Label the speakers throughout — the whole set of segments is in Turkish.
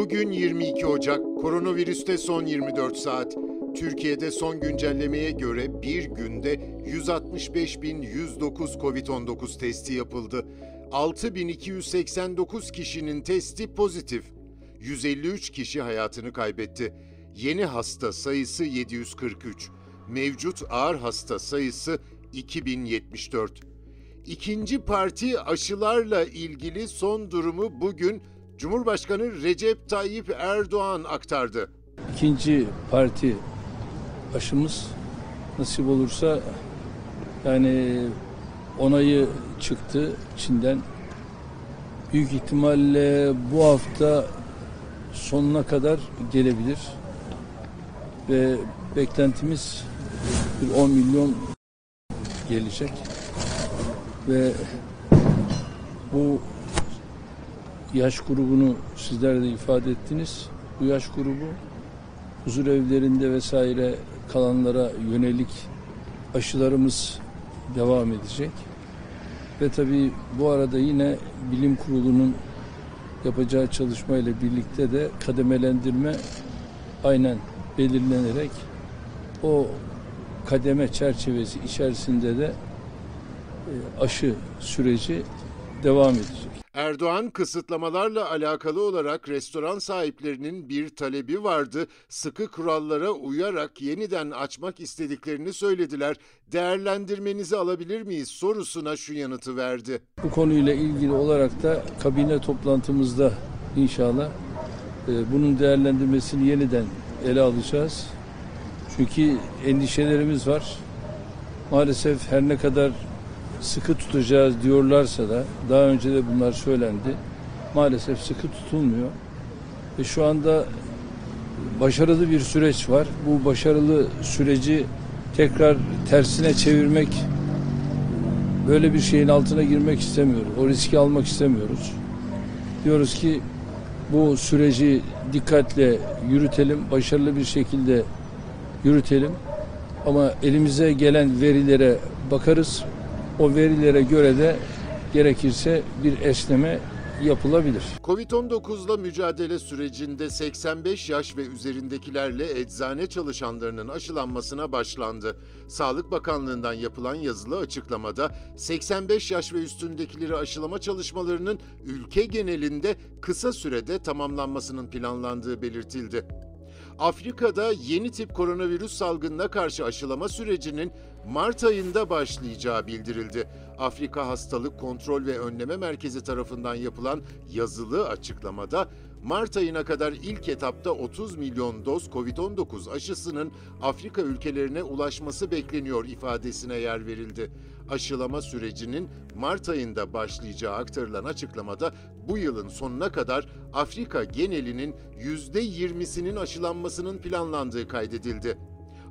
Speaker 1: Bugün 22 Ocak, koronavirüste son 24 saat. Türkiye'de son güncellemeye göre bir günde 165.109 COVID-19 testi yapıldı. 6.289 kişinin testi pozitif. 153 kişi hayatını kaybetti. Yeni hasta sayısı 743. Mevcut ağır hasta sayısı 2074. İkinci parti aşılarla ilgili son durumu bugün Cumhurbaşkanı Recep Tayyip Erdoğan aktardı.
Speaker 2: İkinci parti aşımız nasip olursa yani onayı çıktı Çin'den. Büyük ihtimalle bu hafta sonuna kadar gelebilir. Ve beklentimiz bir 10 milyon gelecek. Ve bu yaş grubunu sizler de ifade ettiniz. Bu yaş grubu huzur evlerinde vesaire kalanlara yönelik aşılarımız devam edecek. Ve tabii bu arada yine bilim kurulunun yapacağı çalışma ile birlikte de kademelendirme aynen belirlenerek o kademe çerçevesi içerisinde de e, aşı süreci devam edecek.
Speaker 1: Erdoğan kısıtlamalarla alakalı olarak restoran sahiplerinin bir talebi vardı. Sıkı kurallara uyarak yeniden açmak istediklerini söylediler. Değerlendirmenizi alabilir miyiz sorusuna şu yanıtı verdi.
Speaker 2: Bu konuyla ilgili olarak da kabine toplantımızda inşallah e, bunun değerlendirmesini yeniden ele alacağız. Çünkü endişelerimiz var. Maalesef her ne kadar sıkı tutacağız diyorlarsa da daha önce de bunlar söylendi. Maalesef sıkı tutulmuyor. Ve şu anda başarılı bir süreç var. Bu başarılı süreci tekrar tersine çevirmek böyle bir şeyin altına girmek istemiyoruz. O riski almak istemiyoruz. Diyoruz ki bu süreci dikkatle yürütelim, başarılı bir şekilde yürütelim. Ama elimize gelen verilere bakarız. O verilere göre de gerekirse bir esneme yapılabilir.
Speaker 1: Covid-19'la mücadele sürecinde 85 yaş ve üzerindekilerle eczane çalışanlarının aşılanmasına başlandı. Sağlık Bakanlığı'ndan yapılan yazılı açıklamada 85 yaş ve üstündekileri aşılama çalışmalarının ülke genelinde kısa sürede tamamlanmasının planlandığı belirtildi. Afrika'da yeni tip koronavirüs salgınına karşı aşılama sürecinin Mart ayında başlayacağı bildirildi. Afrika Hastalık Kontrol ve Önleme Merkezi tarafından yapılan yazılı açıklamada Mart ayına kadar ilk etapta 30 milyon doz COVID-19 aşısının Afrika ülkelerine ulaşması bekleniyor ifadesine yer verildi. Aşılama sürecinin Mart ayında başlayacağı aktarılan açıklamada bu yılın sonuna kadar Afrika genelinin %20'sinin aşılanmasının planlandığı kaydedildi.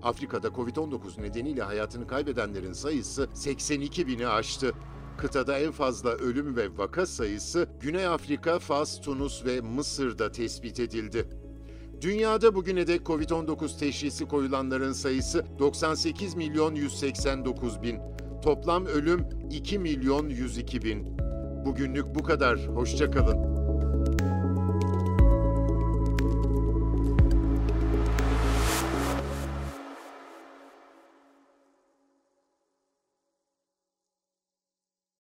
Speaker 1: Afrika'da Covid-19 nedeniyle hayatını kaybedenlerin sayısı 82 bini aştı. Kıtada en fazla ölüm ve vaka sayısı Güney Afrika, Fas, Tunus ve Mısır'da tespit edildi. Dünyada bugüne dek Covid-19 teşhisi koyulanların sayısı 98 milyon 189 bin. Toplam ölüm 2 milyon 102 bin. Bugünlük bu kadar. Hoşçakalın.